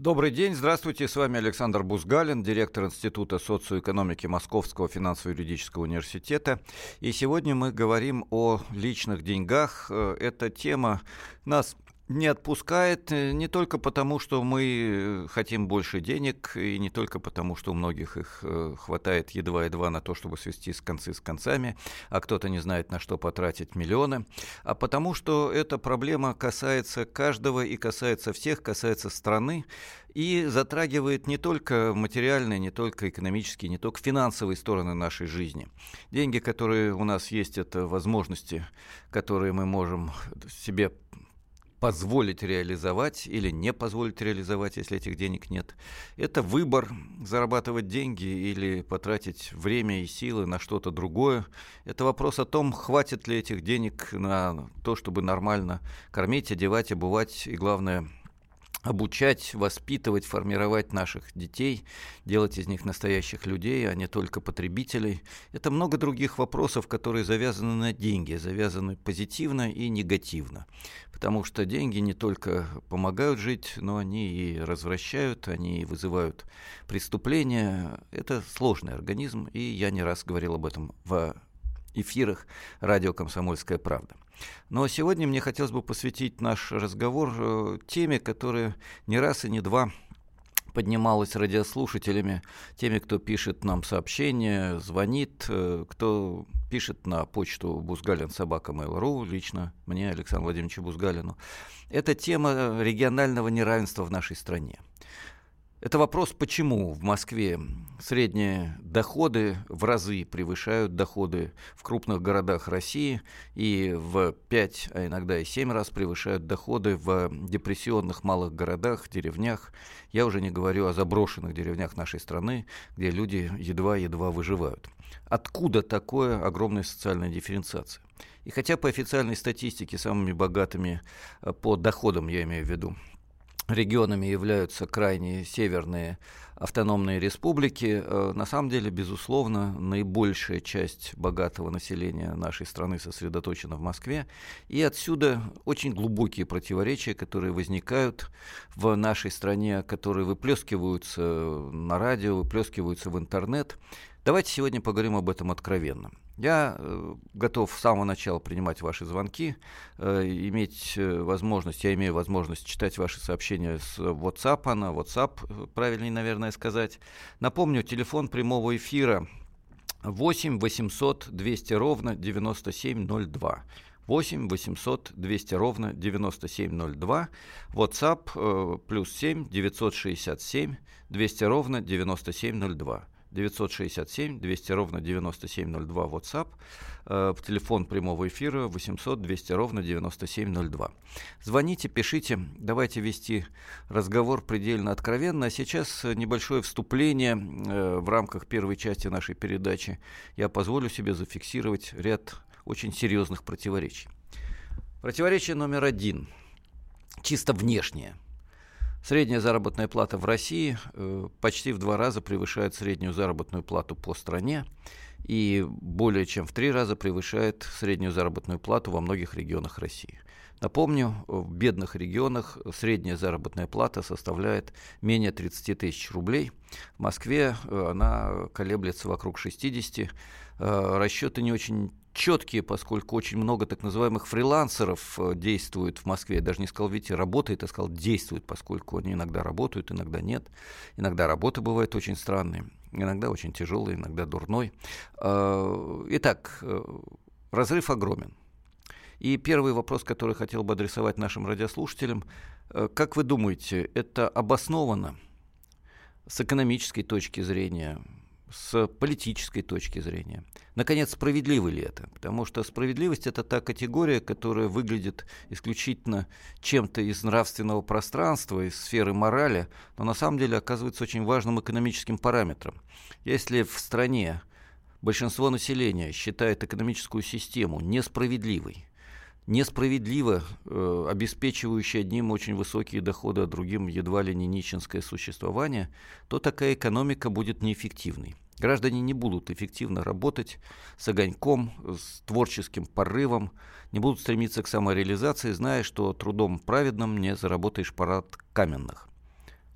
Добрый день, здравствуйте, с вами Александр Бузгалин, директор Института социоэкономики Московского финансово-юридического университета. И сегодня мы говорим о личных деньгах. Э, эта тема нас не отпускает э, не только потому, что мы э, хотим больше денег, и не только потому, что у многих их э, хватает едва-едва на то, чтобы свести с концы с концами, а кто-то не знает, на что потратить миллионы, а потому что эта проблема касается каждого и касается всех, касается страны, и затрагивает не только материальные, не только экономические, не только финансовые стороны нашей жизни. Деньги, которые у нас есть, это возможности, которые мы можем себе позволить реализовать или не позволить реализовать, если этих денег нет. Это выбор зарабатывать деньги или потратить время и силы на что-то другое. Это вопрос о том, хватит ли этих денег на то, чтобы нормально кормить, одевать, обувать и, главное, обучать, воспитывать, формировать наших детей, делать из них настоящих людей, а не только потребителей. Это много других вопросов, которые завязаны на деньги, завязаны позитивно и негативно. Потому что деньги не только помогают жить, но они и развращают, они вызывают преступления. Это сложный организм, и я не раз говорил об этом в эфирах радио «Комсомольская правда». Но сегодня мне хотелось бы посвятить наш разговор э, теме, которая не раз и не два поднималась радиослушателями, теми, кто пишет нам сообщения, звонит, э, кто пишет на почту Бузгалин собака Mail.ru, лично мне, Александру Владимировичу Бузгалину. Это тема регионального неравенства в нашей стране. Это вопрос, почему в Москве средние доходы в разы превышают доходы в крупных городах России и в 5, а иногда и 7 раз превышают доходы в депрессионных малых городах, деревнях. Я уже не говорю о заброшенных деревнях нашей страны, где люди едва-едва выживают. Откуда такое огромная социальная дифференциация? И хотя по официальной статистике самыми богатыми э, по доходам, я имею в виду, регионами являются крайне северные автономные республики. Э, на самом деле, безусловно, наибольшая часть богатого населения нашей страны сосредоточена в Москве. И отсюда очень глубокие противоречия, которые возникают в нашей стране, которые выплескиваются на радио, выплескиваются в интернет. Давайте сегодня поговорим об этом откровенно. Я э, готов с самого начала принимать ваши звонки, э, иметь э, возможность, я имею возможность читать ваши сообщения с WhatsApp, на WhatsApp, правильнее, наверное, сказать. Напомню, телефон прямого эфира 8 800 200 ровно 9702. 8 800 200 ровно 9702. WhatsApp э, плюс 7 967 200 ровно 9702. 967 200 ровно 9702 WhatsApp, э, телефон прямого эфира 800 200 ровно 9702. Звоните, пишите, давайте вести разговор предельно откровенно. А сейчас небольшое вступление э, в рамках первой части нашей передачи. Я позволю себе зафиксировать ряд очень серьезных противоречий. Противоречие номер один, чисто внешнее – Средняя заработная плата в России э, почти в два раза превышает среднюю заработную плату по стране и более чем в три раза превышает среднюю заработную плату во многих регионах России. Напомню, в бедных регионах средняя заработная плата составляет менее 30 тысяч рублей. В Москве э, она колеблется вокруг 60. Э, расчеты не очень четкие, поскольку очень много так называемых фрилансеров э, действует в Москве. Я даже не сказал, видите, работает, а сказал, действует, поскольку они иногда работают, иногда нет. Иногда работа бывает очень странная, иногда очень тяжелая, иногда дурной. Э, итак, э, разрыв огромен. И первый вопрос, который хотел бы адресовать нашим радиослушателям, как вы думаете, это обосновано с экономической точки зрения, с политической точки зрения. Наконец, справедливо ли это? Потому что справедливость это та категория, которая выглядит исключительно чем-то из нравственного пространства, из сферы морали, но на самом деле оказывается очень важным экономическим параметром. Если в стране большинство населения считает экономическую систему несправедливой, несправедливо э, обеспечивающий одним очень высокие доходы, а другим едва ли не нищенское существование, то такая экономика будет неэффективной. Граждане не будут эффективно работать с огоньком, с творческим порывом, не будут стремиться к самореализации, зная, что трудом праведным не заработаешь парад каменных.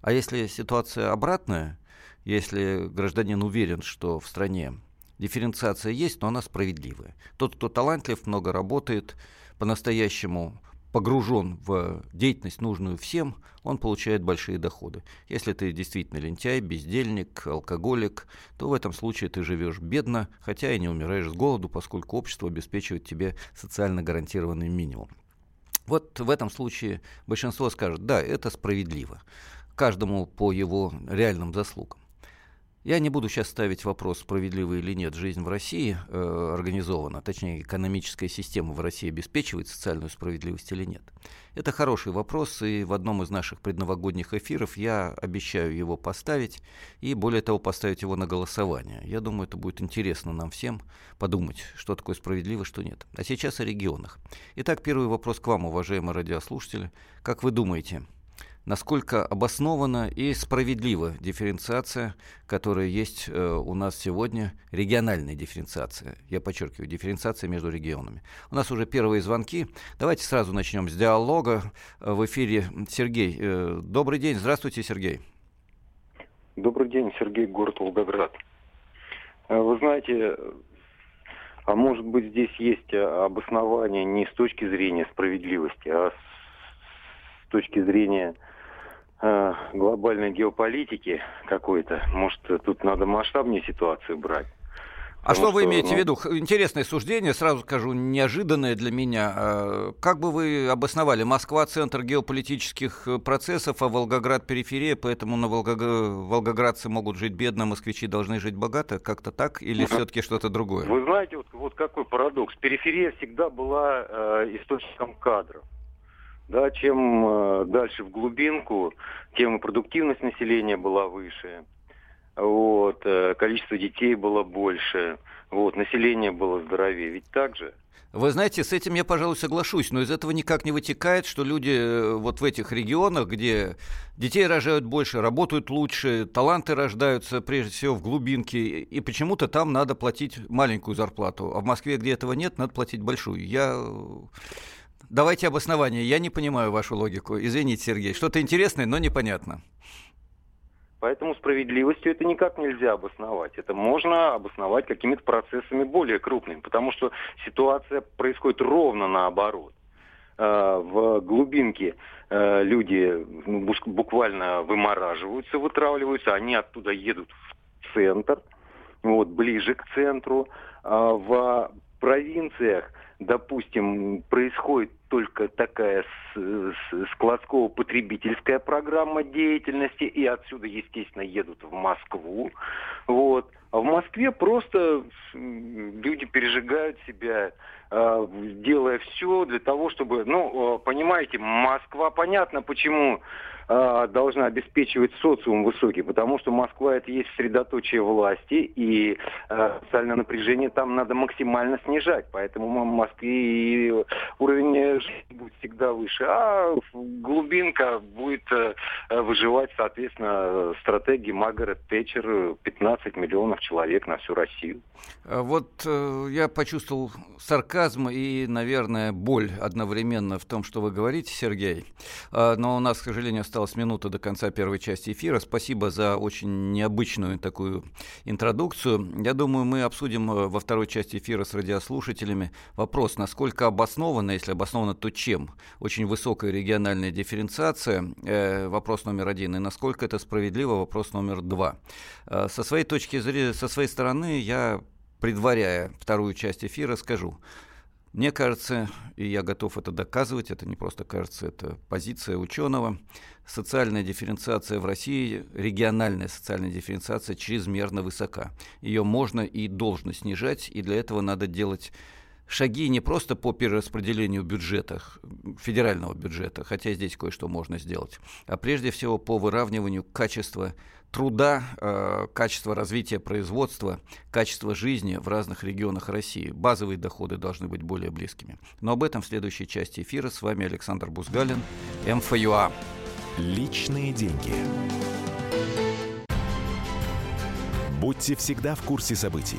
А если ситуация обратная, если гражданин уверен, что в стране дифференциация есть, но она справедливая. Тот, кто талантлив, много работает, по-настоящему погружен в деятельность, нужную всем, он получает большие доходы. Если ты действительно лентяй, бездельник, алкоголик, то в этом случае ты живешь бедно, хотя и не умираешь с голоду, поскольку общество обеспечивает тебе социально гарантированный минимум. Вот в этом случае большинство скажет, да, это справедливо, каждому по его реальным заслугам. Я не буду сейчас ставить вопрос, справедливо или нет жизнь в России э, организована, точнее, экономическая система в России обеспечивает социальную справедливость или нет. Это хороший вопрос, и в одном из наших предновогодних эфиров я обещаю его поставить, и более того, поставить его на голосование. Я думаю, это будет интересно нам всем подумать, что такое справедливо, что нет. А сейчас о регионах. Итак, первый вопрос к вам, уважаемые радиослушатели. Как вы думаете, насколько обоснована и справедлива дифференциация, которая есть э, у нас сегодня, региональная дифференциация. Я подчеркиваю, дифференциация между регионами. У нас уже первые звонки. Давайте сразу начнем с диалога. В эфире Сергей. Э, добрый день. Здравствуйте, Сергей. Добрый день, Сергей, город Волгоград. Э, вы знаете, а может быть здесь есть обоснование не с точки зрения справедливости, а с точки зрения глобальной геополитики какой-то. Может, тут надо масштабнее ситуацию брать. А что, что вы имеете ну... в виду? Интересное суждение, сразу скажу, неожиданное для меня. А, как бы вы обосновали? Москва – центр геополитических э, процессов, а Волгоград – периферия, поэтому на Волгог... волгоградцы могут жить бедно, москвичи должны жить богато? Как-то так? Или все-таки что-то другое? Вы знаете, вот, вот какой парадокс. Периферия всегда была э, источником кадров. Да, чем э, дальше в глубинку, тем и продуктивность населения была выше. Вот, э, количество детей было больше. Вот, население было здоровее. Ведь так же? Вы знаете, с этим я, пожалуй, соглашусь, но из этого никак не вытекает, что люди э, вот в этих регионах, где детей рожают больше, работают лучше, таланты рождаются прежде всего в глубинке, и почему-то там надо платить маленькую зарплату, а в Москве, где этого нет, надо платить большую. Я Давайте обоснование. Я не понимаю вашу логику. Извините, Сергей. Что-то интересное, но непонятно. Поэтому справедливостью это никак нельзя обосновать. Это можно обосновать какими-то процессами более крупными, потому что ситуация происходит ровно наоборот. Э, в глубинке э, люди ну, буквально вымораживаются, вытравливаются, они оттуда едут в центр, вот, ближе к центру. А в провинциях допустим, происходит только такая складско-потребительская программа деятельности, и отсюда, естественно, едут в Москву. Вот. А в Москве просто люди пережигают себя, а, делая все для того, чтобы... Ну, а, понимаете, Москва, понятно, почему а, должна обеспечивать социум высокий, потому что Москва это есть средоточие власти, и социальное напряжение там надо максимально снижать. Поэтому в Москве уровень жизни будет всегда выше, а глубинка будет выживать, соответственно, стратегии Маргарет Тэтчер 15 миллионов человек на всю Россию. А вот э, я почувствовал сарказм и, наверное, боль одновременно в том, что вы говорите, Сергей. Э, но у нас, к сожалению, осталась минута до конца первой части эфира. Спасибо за очень необычную такую интродукцию. Я думаю, мы обсудим э, во второй части эфира с радиослушателями вопрос, насколько обоснована, если обоснована, то чем? Очень высокая региональная дифференциация, э, вопрос номер один, и насколько это справедливо, вопрос номер два. Э, со своей точки зрения, со своей стороны, я, предваряя вторую часть эфира, скажу, мне кажется, и я готов это доказывать, это не просто кажется, это позиция ученого, социальная дифференциация в России, региональная социальная дифференциация чрезмерно высока. Ее можно и должно снижать, и для этого надо делать шаги не просто по перераспределению бюджета, федерального бюджета, хотя здесь кое-что можно сделать, а прежде всего по выравниванию качества труда, э, качество развития производства, качество жизни в разных регионах России. Базовые доходы должны быть более близкими. Но об этом в следующей части эфира. С вами Александр Бузгалин, МФЮА. Личные деньги. Будьте всегда в курсе событий.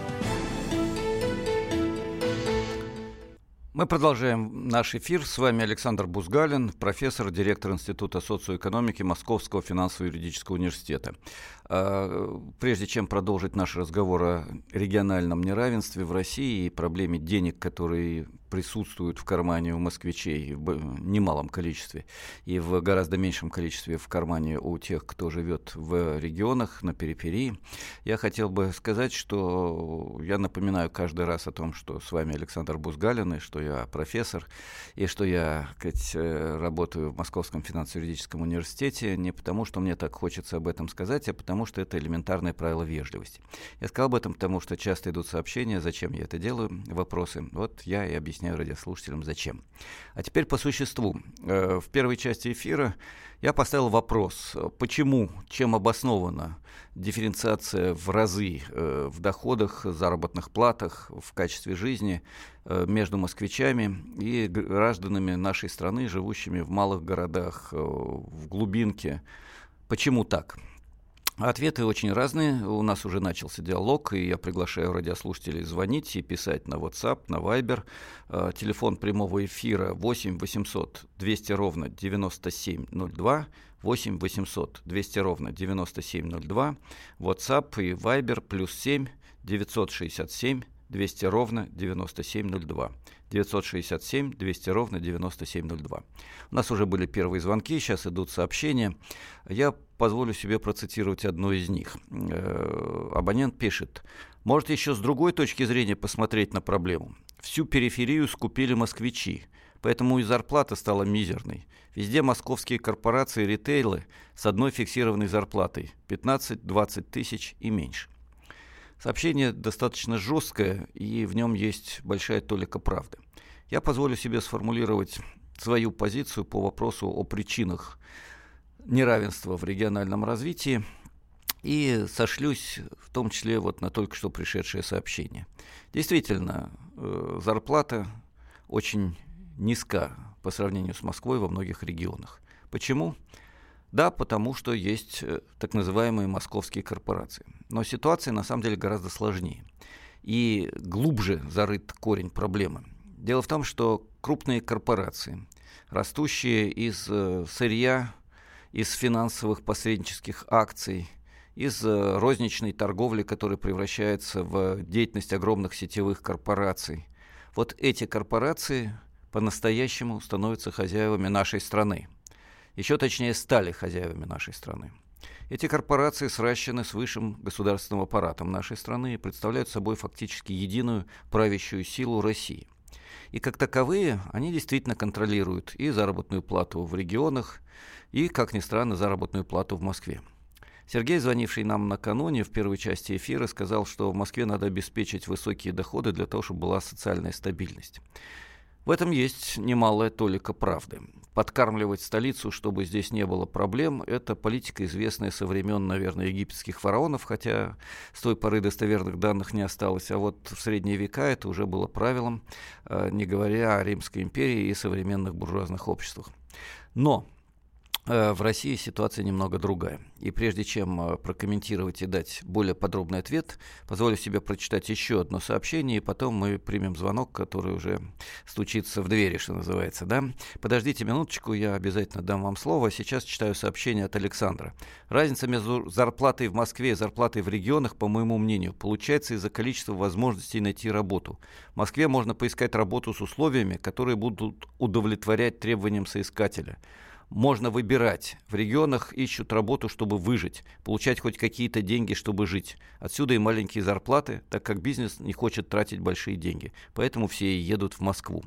Мы продолжаем наш эфир. С вами Александр Бузгалин, профессор, директор Института социоэкономики Московского финансово-юридического университета. А, прежде чем продолжить наш разговор о региональном неравенстве в России и проблеме денег, которые присутствуют в кармане у москвичей в немалом количестве и в гораздо меньшем количестве в кармане у тех, кто живет в регионах, на периферии. Я хотел бы сказать, что я напоминаю каждый раз о том, что с вами Александр Бузгалин, и что я профессор, и что я сказать, э, работаю в Московском финансово-юридическом университете не потому, что мне так хочется об этом сказать, а потому, что это элементарное правило вежливости. Я сказал об этом потому, что часто идут сообщения, зачем я это делаю, вопросы. Вот я и объясняю объясняю радиослушателям, зачем. А теперь по существу. Э, в первой части эфира я поставил вопрос, почему, чем обоснована дифференциация в разы э, в доходах, заработных платах, в качестве жизни э, между москвичами и гражданами нашей страны, живущими в малых городах, в глубинке. Почему так? Ответы очень разные. У нас уже начался диалог, и я приглашаю радиослушателей звонить и писать на WhatsApp, на Viber. Э, телефон прямого эфира 8 800 200 ровно 9702. 8 800 200 ровно 9702. WhatsApp и Viber плюс 7 967 200 ровно 9702. 967 200 ровно 9702. У нас уже были первые звонки, сейчас идут сообщения. Я позволю себе процитировать одно из них. Э, абонент пишет, может еще с другой точки зрения посмотреть на проблему. Всю периферию скупили москвичи, поэтому и зарплата стала мизерной. Везде московские корпорации ритейлы с одной фиксированной зарплатой 15-20 тысяч и меньше. Сообщение достаточно жесткое, и в нем есть большая толика правды. Я позволю себе сформулировать свою позицию по вопросу о причинах неравенства в региональном развитии и сошлюсь в том числе вот на только что пришедшее сообщение. Действительно, э, зарплата очень низка по сравнению с Москвой во многих регионах. Почему? Да, потому что есть э, так называемые московские корпорации. Но ситуация на самом деле гораздо сложнее. И глубже зарыт корень проблемы. Дело в том, что крупные корпорации, растущие из э, сырья, из финансовых посреднических акций, из э, розничной торговли, которая превращается в деятельность огромных сетевых корпораций. Вот эти корпорации по-настоящему становятся хозяевами нашей страны еще точнее стали хозяевами нашей страны. Эти корпорации сращены с высшим государственным аппаратом нашей страны и представляют собой фактически единую правящую силу России. И как таковые они действительно контролируют и заработную плату в регионах, и, как ни странно, заработную плату в Москве. Сергей, звонивший нам накануне в первой части эфира, сказал, что в Москве надо обеспечить высокие доходы для того, чтобы была социальная стабильность. В этом есть немалая толика правды. Подкармливать столицу, чтобы здесь не было проблем, это политика, известная со времен, наверное, египетских фараонов, хотя с той поры достоверных данных не осталось. А вот в средние века это уже было правилом, э, не говоря о Римской империи и современных буржуазных обществах. Но в России ситуация немного другая. И прежде чем э, прокомментировать и дать более подробный ответ, позволю себе прочитать еще одно сообщение, и потом мы примем звонок, который уже стучится в двери, что называется. Да? Подождите минуточку, я обязательно дам вам слово. Сейчас читаю сообщение от Александра. Разница между зарплатой в Москве и зарплатой в регионах, по моему мнению, получается из-за количества возможностей найти работу. В Москве можно поискать работу с условиями, которые будут удовлетворять требованиям соискателя можно выбирать. В регионах ищут работу, чтобы выжить, получать хоть какие-то деньги, чтобы жить. Отсюда и маленькие зарплаты, так как бизнес не хочет тратить большие деньги. Поэтому все едут в Москву.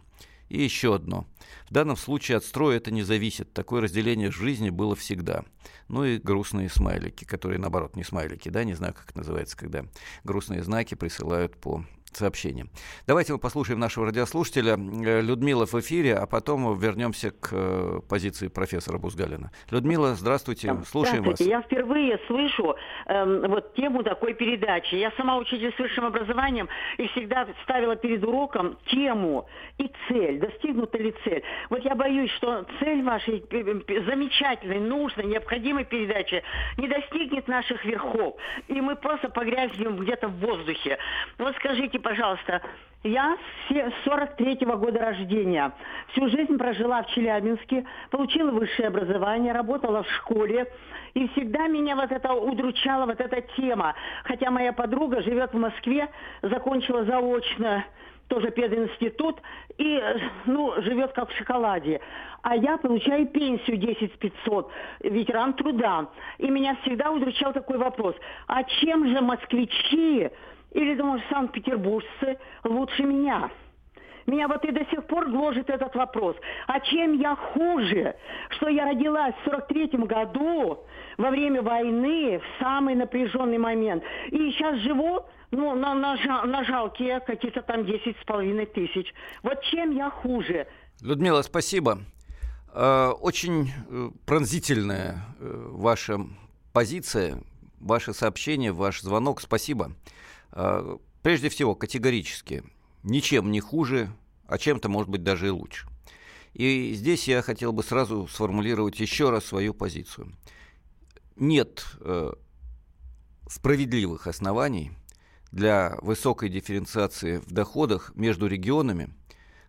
И еще одно. В данном случае от строя это не зависит. Такое разделение жизни было всегда. Ну и грустные смайлики, которые, наоборот, не смайлики, да, не знаю, как это называется, когда грустные знаки присылают по сообщение. Давайте мы послушаем нашего радиослушателя. Э, Людмила в эфире, а потом вернемся к э, позиции профессора Бузгалина. Людмила, здравствуйте, слушаем здравствуйте. вас. Я впервые слышу э, вот тему такой передачи. Я сама учитель с высшим образованием и всегда ставила перед уроком тему и цель. Достигнута ли цель? Вот я боюсь, что цель вашей замечательной, нужной, необходимой передачи не достигнет наших верхов. И мы просто погрязнем где-то в воздухе. Вот скажите, пожалуйста, я с 43-го года рождения. Всю жизнь прожила в Челябинске, получила высшее образование, работала в школе. И всегда меня вот это удручала, вот эта тема. Хотя моя подруга живет в Москве, закончила заочно тоже пединститут, и, ну, живет как в шоколаде. А я получаю пенсию 10 500, ветеран труда. И меня всегда удручал такой вопрос. А чем же москвичи или, думаю, санкт-петербуржцы лучше меня? Меня вот и до сих пор гложет этот вопрос. А чем я хуже? Что я родилась в 43-м году, во время войны, в самый напряженный момент. И сейчас живу ну, на, на, на жалкие какие-то там 10 с половиной тысяч. Вот чем я хуже? Людмила, спасибо. Э, очень э, пронзительная э, ваша позиция, ваше сообщение, ваш звонок. Спасибо. Прежде всего, категорически, ничем не хуже, а чем-то, может быть, даже и лучше. И здесь я хотел бы сразу сформулировать еще раз свою позицию. Нет э, справедливых оснований для высокой дифференциации в доходах между регионами,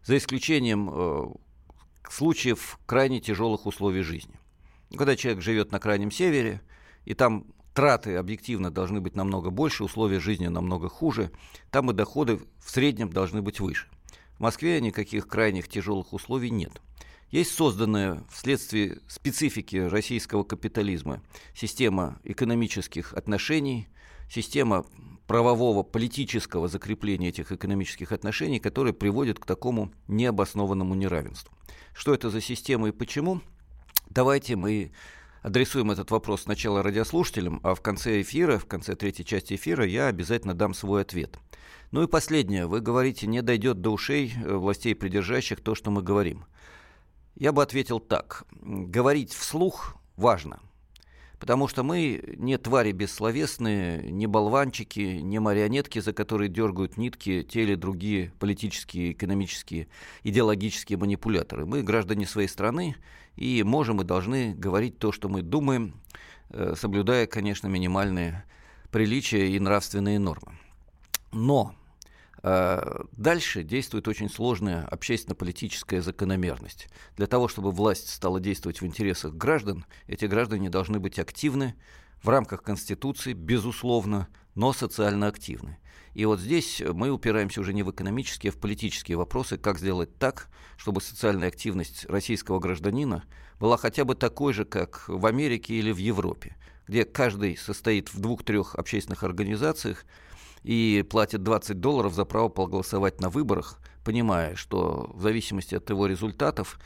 за исключением э, случаев крайне тяжелых условий жизни. Когда человек живет на крайнем севере, и там траты объективно должны быть намного больше, условия жизни намного хуже, там и доходы в среднем должны быть выше. В Москве никаких крайних тяжелых условий нет. Есть созданная вследствие специфики российского капитализма система экономических отношений, система правового, политического закрепления этих экономических отношений, которая приводит к такому необоснованному неравенству. Что это за система и почему? Давайте мы адресуем этот вопрос сначала радиослушателям, а в конце эфира, в конце третьей части эфира я обязательно дам свой ответ. Ну и последнее. Вы говорите, не дойдет до ушей э, властей придержащих то, что мы говорим. Я бы ответил так. Говорить вслух важно. Потому что мы не твари бессловесные, не болванчики, не марионетки, за которые дергают нитки те или другие политические, экономические, идеологические манипуляторы. Мы граждане своей страны, и можем и должны говорить то, что мы думаем, э, соблюдая, конечно, минимальные приличия и нравственные нормы. Но дальше действует очень сложная общественно-политическая закономерность. Для того, чтобы власть стала действовать в интересах граждан, эти граждане должны быть активны в рамках Конституции, безусловно, но социально активны. И вот здесь мы упираемся уже не в экономические, а в политические вопросы, как сделать так, чтобы социальная активность российского гражданина была хотя бы такой же, как в Америке или в Европе, где каждый состоит в двух-трех общественных организациях и платит 20 долларов за право проголосовать на выборах, понимая, что в зависимости от его результатов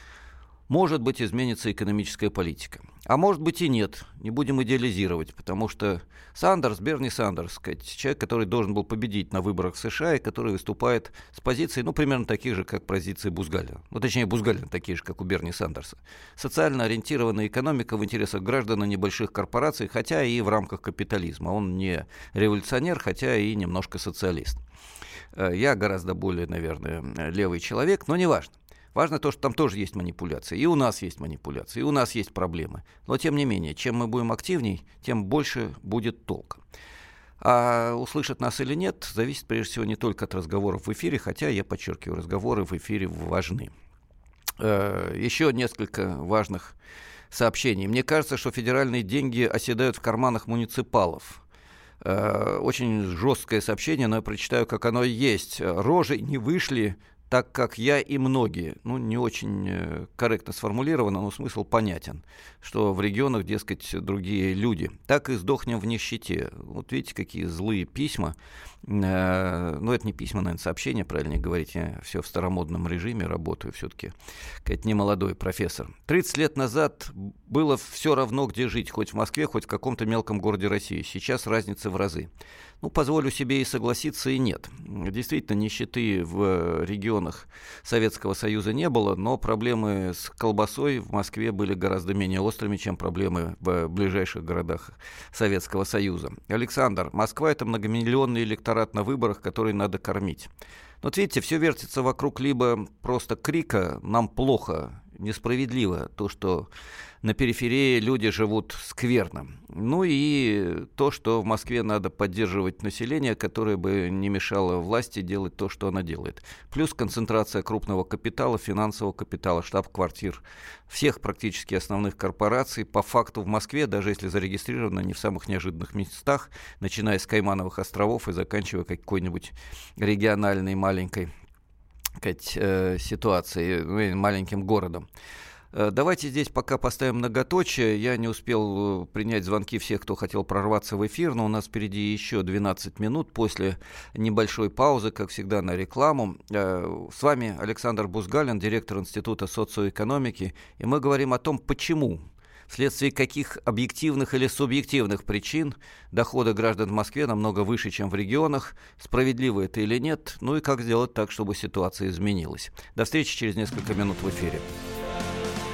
может быть, изменится экономическая политика. А может быть и нет, не будем идеализировать, потому что Сандерс, Берни Сандерс, сказать, человек, который должен был победить на выборах в США и который выступает с позицией, ну, примерно таких же, как позиции Бузгалина. Ну, точнее, Бузгалина такие же, как у Берни Сандерса. Социально ориентированная экономика в интересах граждан и небольших корпораций, хотя и в рамках капитализма. Он не революционер, хотя и немножко социалист. Э, я гораздо более, наверное, левый человек, но неважно. Важно то, что там тоже есть манипуляции. И у нас есть манипуляции, и у нас есть проблемы. Но тем не менее, чем мы будем активней, тем больше будет толка. А услышат нас или нет, зависит прежде всего не только от разговоров в эфире, хотя, я подчеркиваю, разговоры в эфире важны. Э, еще несколько важных сообщений. Мне кажется, что федеральные деньги оседают в карманах муниципалов. Э, очень жесткое сообщение, но я прочитаю, как оно есть. Рожи не вышли так как я и многие, ну, не очень э, корректно сформулировано, но смысл понятен, что в регионах, дескать, другие люди. Так и сдохнем в нищете. Вот видите, какие злые письма. Э, ну, это не письма, наверное, сообщения, правильнее говорить. Я все в старомодном режиме работаю все-таки. Это не молодой профессор. 30 лет назад было все равно, где жить, хоть в Москве, хоть в каком-то мелком городе России. Сейчас разница в разы. Ну, позволю себе и согласиться, и нет. Действительно, нищеты в регионах Советского Союза не было, но проблемы с колбасой в Москве были гораздо менее острыми, чем проблемы в ближайших городах Советского Союза. Александр, Москва – это многомиллионный электорат на выборах, который надо кормить. Вот видите, все вертится вокруг либо просто крика «нам плохо», несправедливо то, что на периферии люди живут скверно. Ну и то, что в Москве надо поддерживать население, которое бы не мешало власти делать то, что она делает. Плюс концентрация крупного капитала, финансового капитала, штаб-квартир всех практически основных корпораций. По факту в Москве, даже если зарегистрировано не в самых неожиданных местах, начиная с Каймановых островов и заканчивая какой-нибудь региональной маленькой сказать, э, ситуацией, ну, маленьким городом. Э, давайте здесь пока поставим многоточие. Я не успел э, принять звонки всех, кто хотел прорваться в эфир, но у нас впереди еще 12 минут после небольшой паузы, как всегда, на рекламу. С вами Александр Бузгалин, директор Института социоэкономики, и мы говорим о том, почему вследствие каких объективных или субъективных причин доходы граждан в Москве намного выше, чем в регионах, справедливо это или нет, ну и как сделать так, чтобы ситуация изменилась. До встречи через несколько минут в эфире.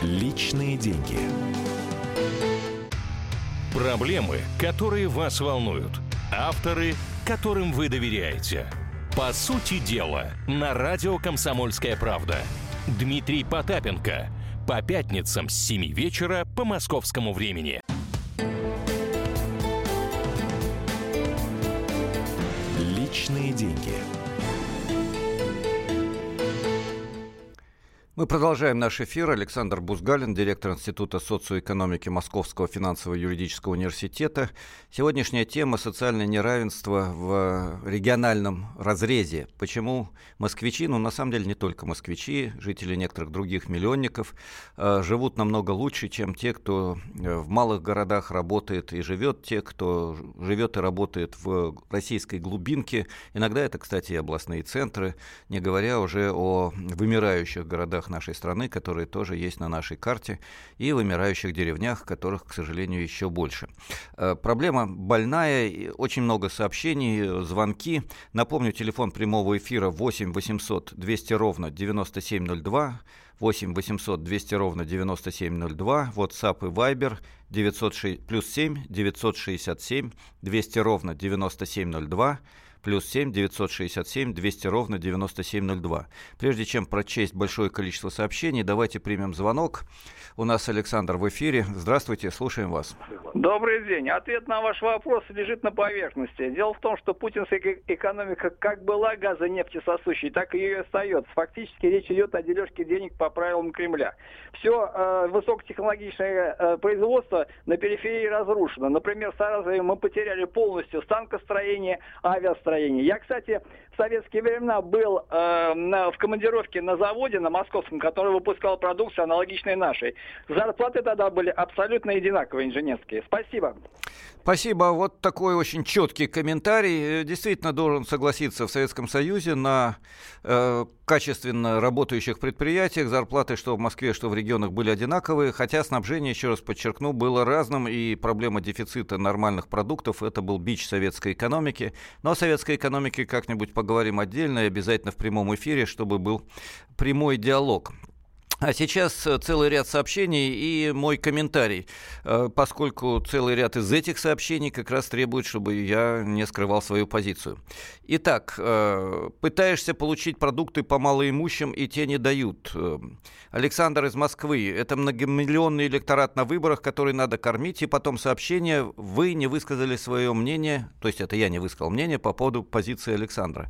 Личные деньги. Проблемы, которые вас волнуют. Авторы, которым вы доверяете. По сути дела, на радио «Комсомольская правда». Дмитрий Потапенко. По пятницам с 7 вечера по московскому времени. Личные деньги. Мы продолжаем наш эфир. Александр Бузгалин, директор Института социоэкономики Московского финансово-юридического университета. Сегодняшняя тема – социальное неравенство в региональном разрезе. Почему москвичи, ну на самом деле не только москвичи, жители некоторых других миллионников, э, живут намного лучше, чем те, кто э, в малых городах работает и живет, те, кто живет и работает в российской глубинке. Иногда это, кстати, и областные центры, не говоря уже о вымирающих городах городах нашей страны, которые тоже есть на нашей карте, и вымирающих деревнях, которых, к сожалению, еще больше. Э, проблема больная, очень много сообщений, звонки. Напомню, телефон прямого эфира 8 800 200 ровно 9702. 8 800 200 ровно 9702, WhatsApp и Viber 906, плюс 7 967 200 ровно 9702, плюс 7 967 200 ровно 9702. Прежде чем прочесть большое количество сообщений, давайте примем звонок. У нас Александр в эфире. Здравствуйте, слушаем вас. Добрый день. Ответ на ваш вопрос лежит на поверхности. Дело в том, что путинская экономика как была газонефтесосущей, так и ее остается. Фактически речь идет о дележке денег по правилам Кремля. Все э, высокотехнологичное э, производство на периферии разрушено. Например, Саразове мы потеряли полностью станкостроение, авиастроение. Я, кстати, в советские времена был э, на, в командировке на заводе на московском, который выпускал продукцию аналогичной нашей. Зарплаты тогда были абсолютно одинаковые инженерские. Спасибо. Спасибо. Вот такой очень четкий комментарий. Э, действительно должен согласиться в Советском Союзе на э, качественно работающих предприятиях зарплаты что в Москве, что в регионах были одинаковые, хотя снабжение, еще раз подчеркну, было разным, и проблема дефицита нормальных продуктов – это был бич советской экономики. Но о советской экономике как-нибудь поговорим отдельно и обязательно в прямом эфире, чтобы был прямой диалог. А сейчас э, целый ряд сообщений и мой комментарий, э, поскольку целый ряд из этих сообщений как раз требует, чтобы я не скрывал свою позицию. Итак, э, пытаешься получить продукты по малоимущим, и те не дают. Александр из Москвы. Это многомиллионный электорат на выборах, который надо кормить, и потом сообщение. Вы не высказали свое мнение, то есть это я не высказал мнение по поводу позиции Александра.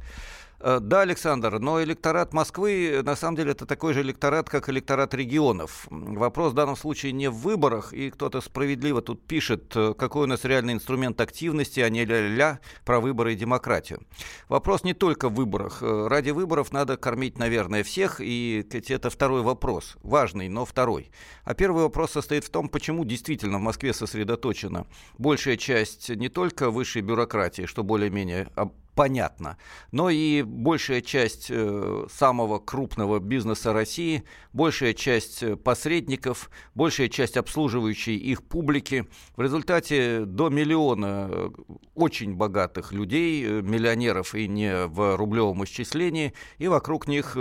Э, да, Александр, но электорат Москвы, на самом деле, это такой же электорат, как электорат регионов. Вопрос в данном случае не в выборах, и кто-то справедливо тут пишет, э, какой у нас реальный инструмент активности, а не ля-ля про выборы и демократию. Вопрос не только в выборах. Э, ради выборов надо кормить, наверное, всех, и это второй вопрос, важный, но второй. А первый вопрос состоит в том, почему действительно в Москве сосредоточена большая часть не только высшей бюрократии, что более-менее понятно. Но и большая часть э, самого крупного бизнеса России, большая часть э, посредников, большая часть обслуживающей их публики. В результате до миллиона э, очень богатых людей, миллионеров и не в рублевом исчислении, и вокруг них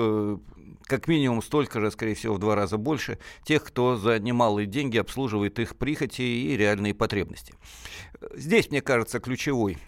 как минимум столько же, скорее всего, в два раза больше тех, кто за немалые деньги обслуживает их прихоти и реальные потребности. Здесь, мне кажется, ключевой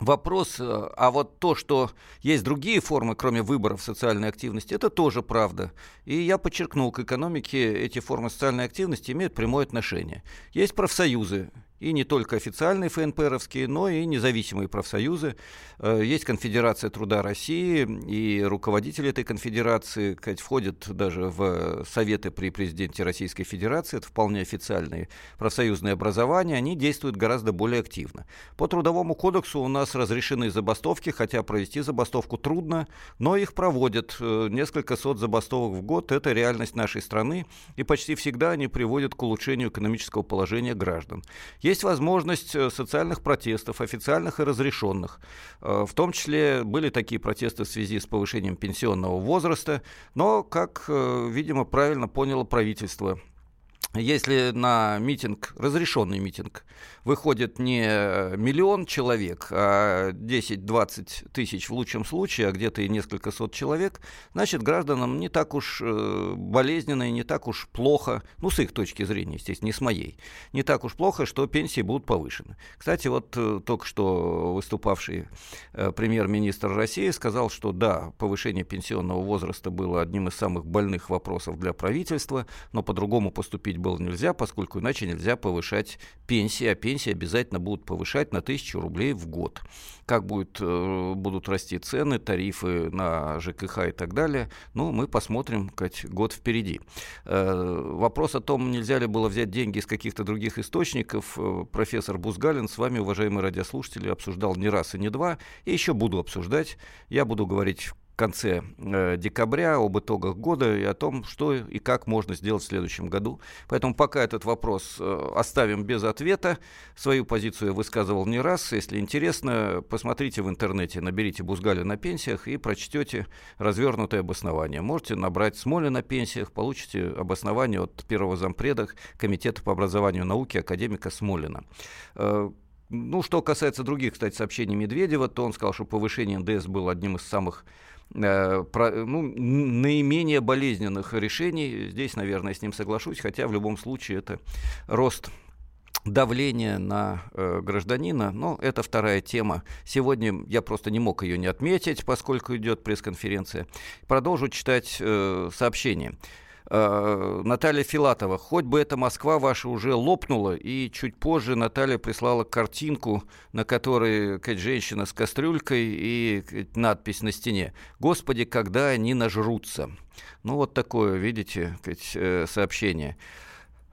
Вопрос, э, а вот то, что есть другие формы, кроме выборов социальной активности, это тоже правда. И я подчеркнул, к экономике эти формы социальной активности имеют прямое отношение. Есть профсоюзы, и не только официальные ФНПРовские, но и независимые профсоюзы. Э, есть Конфедерация труда России, и руководители этой конфедерации кстати, входят даже в советы при президенте Российской Федерации. Это вполне официальные профсоюзные образования. Они действуют гораздо более активно. По Трудовому кодексу у нас разрешены забастовки, хотя провести забастовку трудно, но их проводят. Э, несколько сот забастовок в год – это реальность нашей страны, и почти всегда они приводят к улучшению экономического положения граждан. Есть возможность э, социальных протестов, официальных и разрешенных. Э, в том числе были такие протесты в связи с повышением пенсионного возраста, но, как, э, видимо, правильно поняло правительство, если на митинг, разрешенный митинг, выходит не миллион человек, а 10-20 тысяч в лучшем случае, а где-то и несколько сот человек, значит, гражданам не так уж э, болезненно и не так уж плохо, ну, с их точки зрения, естественно, не с моей, не так уж плохо, что пенсии будут повышены. Кстати, вот э, только что выступавший э, премьер-министр России сказал, что да, повышение пенсионного возраста было одним из самых больных вопросов для правительства, но по-другому поступить было нельзя, поскольку иначе нельзя повышать пенсии, а пенсии обязательно будут повышать на тысячу рублей в год. Как будет, э, будут расти цены, тарифы на ЖКХ и так далее, ну, мы посмотрим, как год впереди. Э, вопрос о том, нельзя ли было взять деньги из каких-то других источников, э, профессор Бузгалин с вами, уважаемые радиослушатели, обсуждал не раз и не два, и еще буду обсуждать. Я буду говорить конце э, декабря об итогах года и о том, что и как можно сделать в следующем году. Поэтому пока этот вопрос э, оставим без ответа. Свою позицию я высказывал не раз. Если интересно, посмотрите в интернете, наберите Бузгаля на пенсиях и прочтете развернутое обоснование. Можете набрать Смоля на пенсиях, получите обоснование от первого зампреда Комитета по образованию и науке академика Смолина. Э, ну, что касается других, кстати, сообщений Медведева, то он сказал, что повышение НДС было одним из самых Э, ну, наименее болезненных решений. Здесь, наверное, с ним соглашусь, хотя в любом случае это рост давления на э, гражданина, но это вторая тема. Сегодня я просто не мог ее не отметить, поскольку идет пресс-конференция. Продолжу читать э, сообщение. Э, Наталья Филатова. Хоть бы эта Москва ваша уже лопнула. И чуть позже Наталья прислала картинку, на которой как, женщина с кастрюлькой и надпись на стене. «Господи, когда они нажрутся». Ну вот такое, видите, э, сообщение.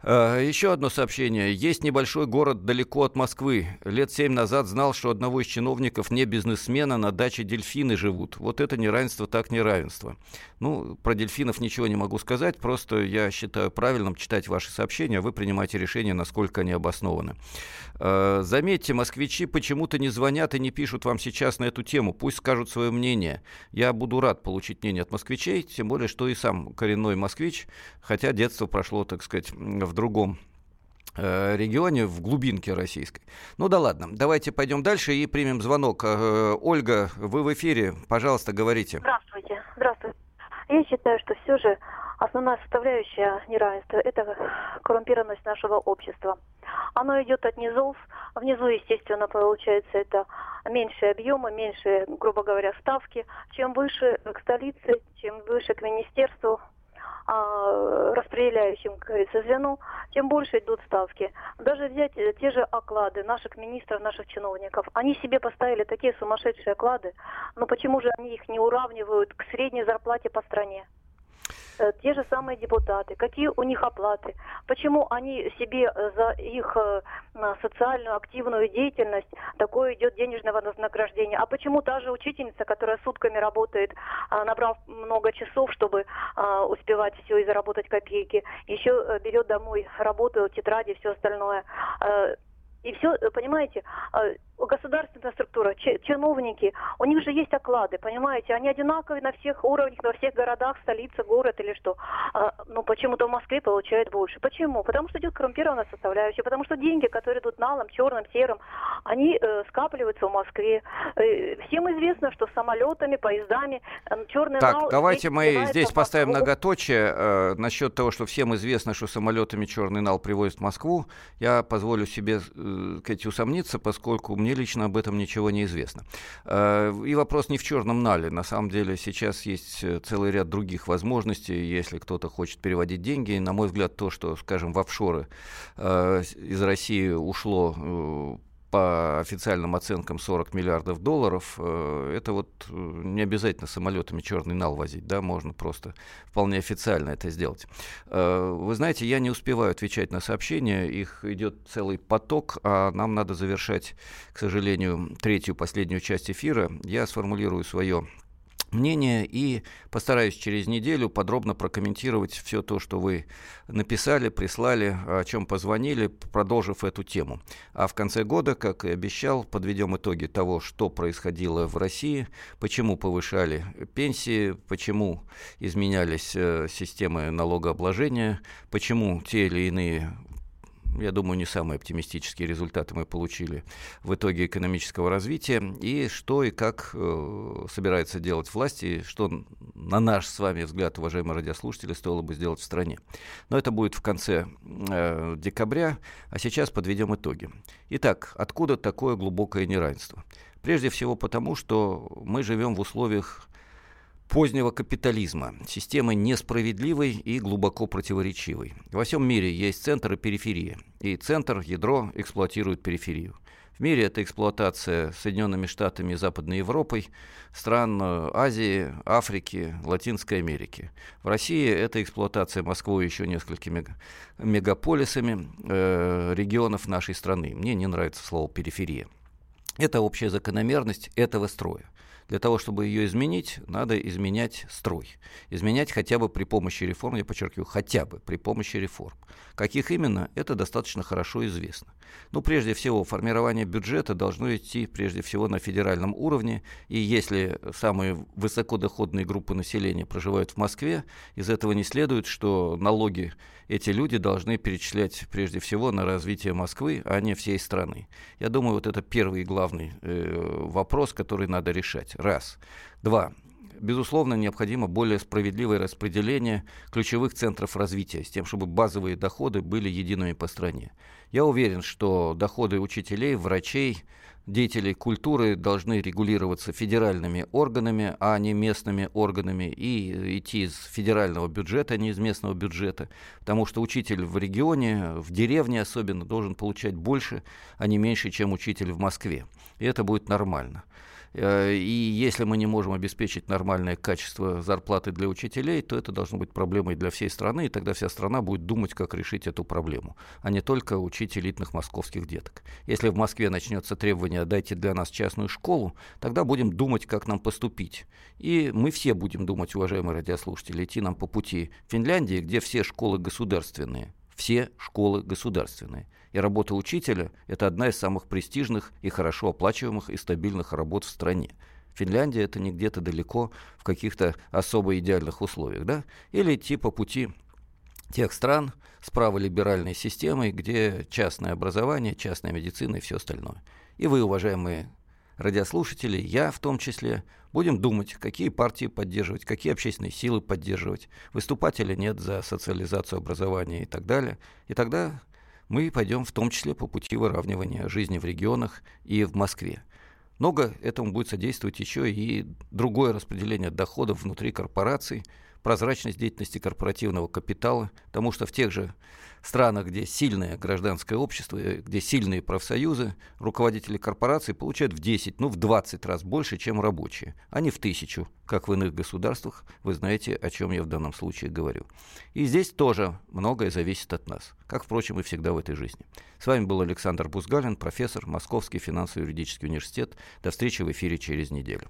Э, Еще одно сообщение. Есть небольшой город далеко от Москвы. Лет семь назад знал, что одного из чиновников, не бизнесмена, на даче дельфины живут. Вот это неравенство так неравенство. Ну, про дельфинов ничего не могу сказать, просто я считаю правильным читать ваши сообщения, а вы принимаете решение, насколько они обоснованы. Э, заметьте, москвичи почему-то не звонят и не пишут вам сейчас на эту тему. Пусть скажут свое мнение. Я буду рад получить мнение от москвичей, тем более, что и сам коренной москвич, хотя детство прошло, так сказать, в другом э, регионе, в глубинке российской. Ну да ладно, давайте пойдем дальше и примем звонок. Э, Ольга, вы в эфире, пожалуйста, говорите. Здравствуйте, здравствуйте. Я считаю, что все же основная составляющая неравенства – это коррумпированность нашего общества. Оно идет от низов. Внизу, естественно, получается это меньше объема, меньше, грубо говоря, ставки. Чем выше к столице, чем выше к министерству, распределяющим, как говорится, звену, тем больше идут ставки. Даже взять э, те же оклады наших министров, наших чиновников. Они себе поставили такие сумасшедшие оклады, но почему же они их не уравнивают к средней зарплате по стране? Э, те же самые депутаты, какие у них оплаты, почему они себе э, за их э, социальную активную деятельность такое идет денежное вознаграждение, а почему та же учительница, которая сутками работает, а, набрав много часов, чтобы а, успевать все и заработать копейки, еще берет домой работу, тетради, все остальное. И все, понимаете, государственная структура, чиновники, у них же есть оклады, понимаете, они одинаковые на всех уровнях, во всех городах, столица, город или что. А, но почему-то в Москве получают больше. Почему? Потому что идет коррумпированная составляющая, потому что деньги, которые идут налом, черным, серым, они э, скапливаются в Москве. Э, всем известно, что самолетами, поездами э, черный так, нал... Так, давайте мы здесь поставим многоточие э, насчет того, что всем известно, что самолетами черный нал привозят в Москву. Я позволю себе, э, сказать, усомниться, поскольку мне лично об этом ничего не известно. Э, и вопрос не в черном нале. На самом деле сейчас есть э, целый ряд других возможностей, если кто-то хочет переводить деньги. На мой взгляд, то, что, скажем, в офшоры э, из России ушло по официальным оценкам 40 миллиардов долларов, э, это вот э, не обязательно самолетами черный нал возить, да, можно просто вполне официально это сделать. Э, вы знаете, я не успеваю отвечать на сообщения, их идет целый поток, а нам надо завершать, к сожалению, третью, последнюю часть эфира. Я сформулирую свое мнение и постараюсь через неделю подробно прокомментировать все то, что вы написали, прислали, о чем позвонили, продолжив эту тему. А в конце года, как и обещал, подведем итоги того, что происходило в России, почему повышали пенсии, почему изменялись э, системы налогообложения, почему те или иные я думаю, не самые оптимистические результаты мы получили в итоге экономического развития, и что и как э, собирается делать власти, что, на наш с вами взгляд, уважаемые радиослушатели, стоило бы сделать в стране. Но это будет в конце э, декабря, а сейчас подведем итоги. Итак, откуда такое глубокое неравенство? Прежде всего потому, что мы живем в условиях позднего капитализма, системы несправедливой и глубоко противоречивой. Во всем мире есть центр и периферия, и центр, ядро эксплуатирует периферию. В мире это эксплуатация Соединенными Штатами и Западной Европой, стран э, Азии, Африки, Латинской Америки. В России это эксплуатация Москвы еще несколькими мегаполисами э, регионов нашей страны. Мне не нравится слово периферия. Это общая закономерность этого строя. Для того, чтобы ее изменить, надо изменять строй. Изменять хотя бы при помощи реформ, я подчеркиваю, хотя бы при помощи реформ. Каких именно, это достаточно хорошо известно. Ну, прежде всего, формирование бюджета должно идти прежде всего на федеральном уровне, и если самые высокодоходные группы населения проживают в Москве, из этого не следует, что налоги эти люди должны перечислять прежде всего на развитие Москвы, а не всей страны. Я думаю, вот это первый и главный э, вопрос, который надо решать. Раз. Два безусловно, необходимо более справедливое распределение ключевых центров развития, с тем, чтобы базовые доходы были едиными по стране. Я уверен, что доходы учителей, врачей, деятелей культуры должны регулироваться федеральными органами, а не местными органами, и идти из федерального бюджета, а не из местного бюджета, потому что учитель в регионе, в деревне особенно, должен получать больше, а не меньше, чем учитель в Москве. И это будет нормально. Э, и если мы не можем обеспечить нормальное качество зарплаты для учителей, то это должно быть проблемой для всей страны, и тогда вся страна будет думать, как решить эту проблему, а не только учить элитных московских деток. Если в Москве начнется требование «дайте для нас частную школу», тогда будем думать, как нам поступить. И мы все будем думать, уважаемые радиослушатели, идти нам по пути Финляндии, где все школы государственные, все школы государственные. И работа учителя – это одна из самых престижных и хорошо оплачиваемых и стабильных работ в стране. Финляндия – это не где-то далеко в каких-то особо идеальных условиях, да? Или идти по пути тех стран с праволиберальной системой, где частное образование, частная медицина и все остальное. И вы, уважаемые радиослушатели, я в том числе, будем думать, какие партии поддерживать, какие общественные силы поддерживать, выступать или нет за социализацию образования и так далее. И тогда мы пойдем в том числе по пути выравнивания жизни в регионах и в Москве. Много этому будет содействовать еще и другое распределение доходов внутри корпораций, прозрачность деятельности корпоративного капитала, потому что в тех же странах, где сильное гражданское общество, э, где сильные профсоюзы, руководители корпораций получают в 10, ну в 20 раз больше, чем рабочие, а не в тысячу, как в иных государствах. Вы знаете, о чем я в данном случае говорю. И здесь тоже многое зависит от нас, как, впрочем, и всегда в этой жизни. С вами был Александр Бузгалин, профессор Московский финансово-юридический университет. До встречи в эфире через неделю.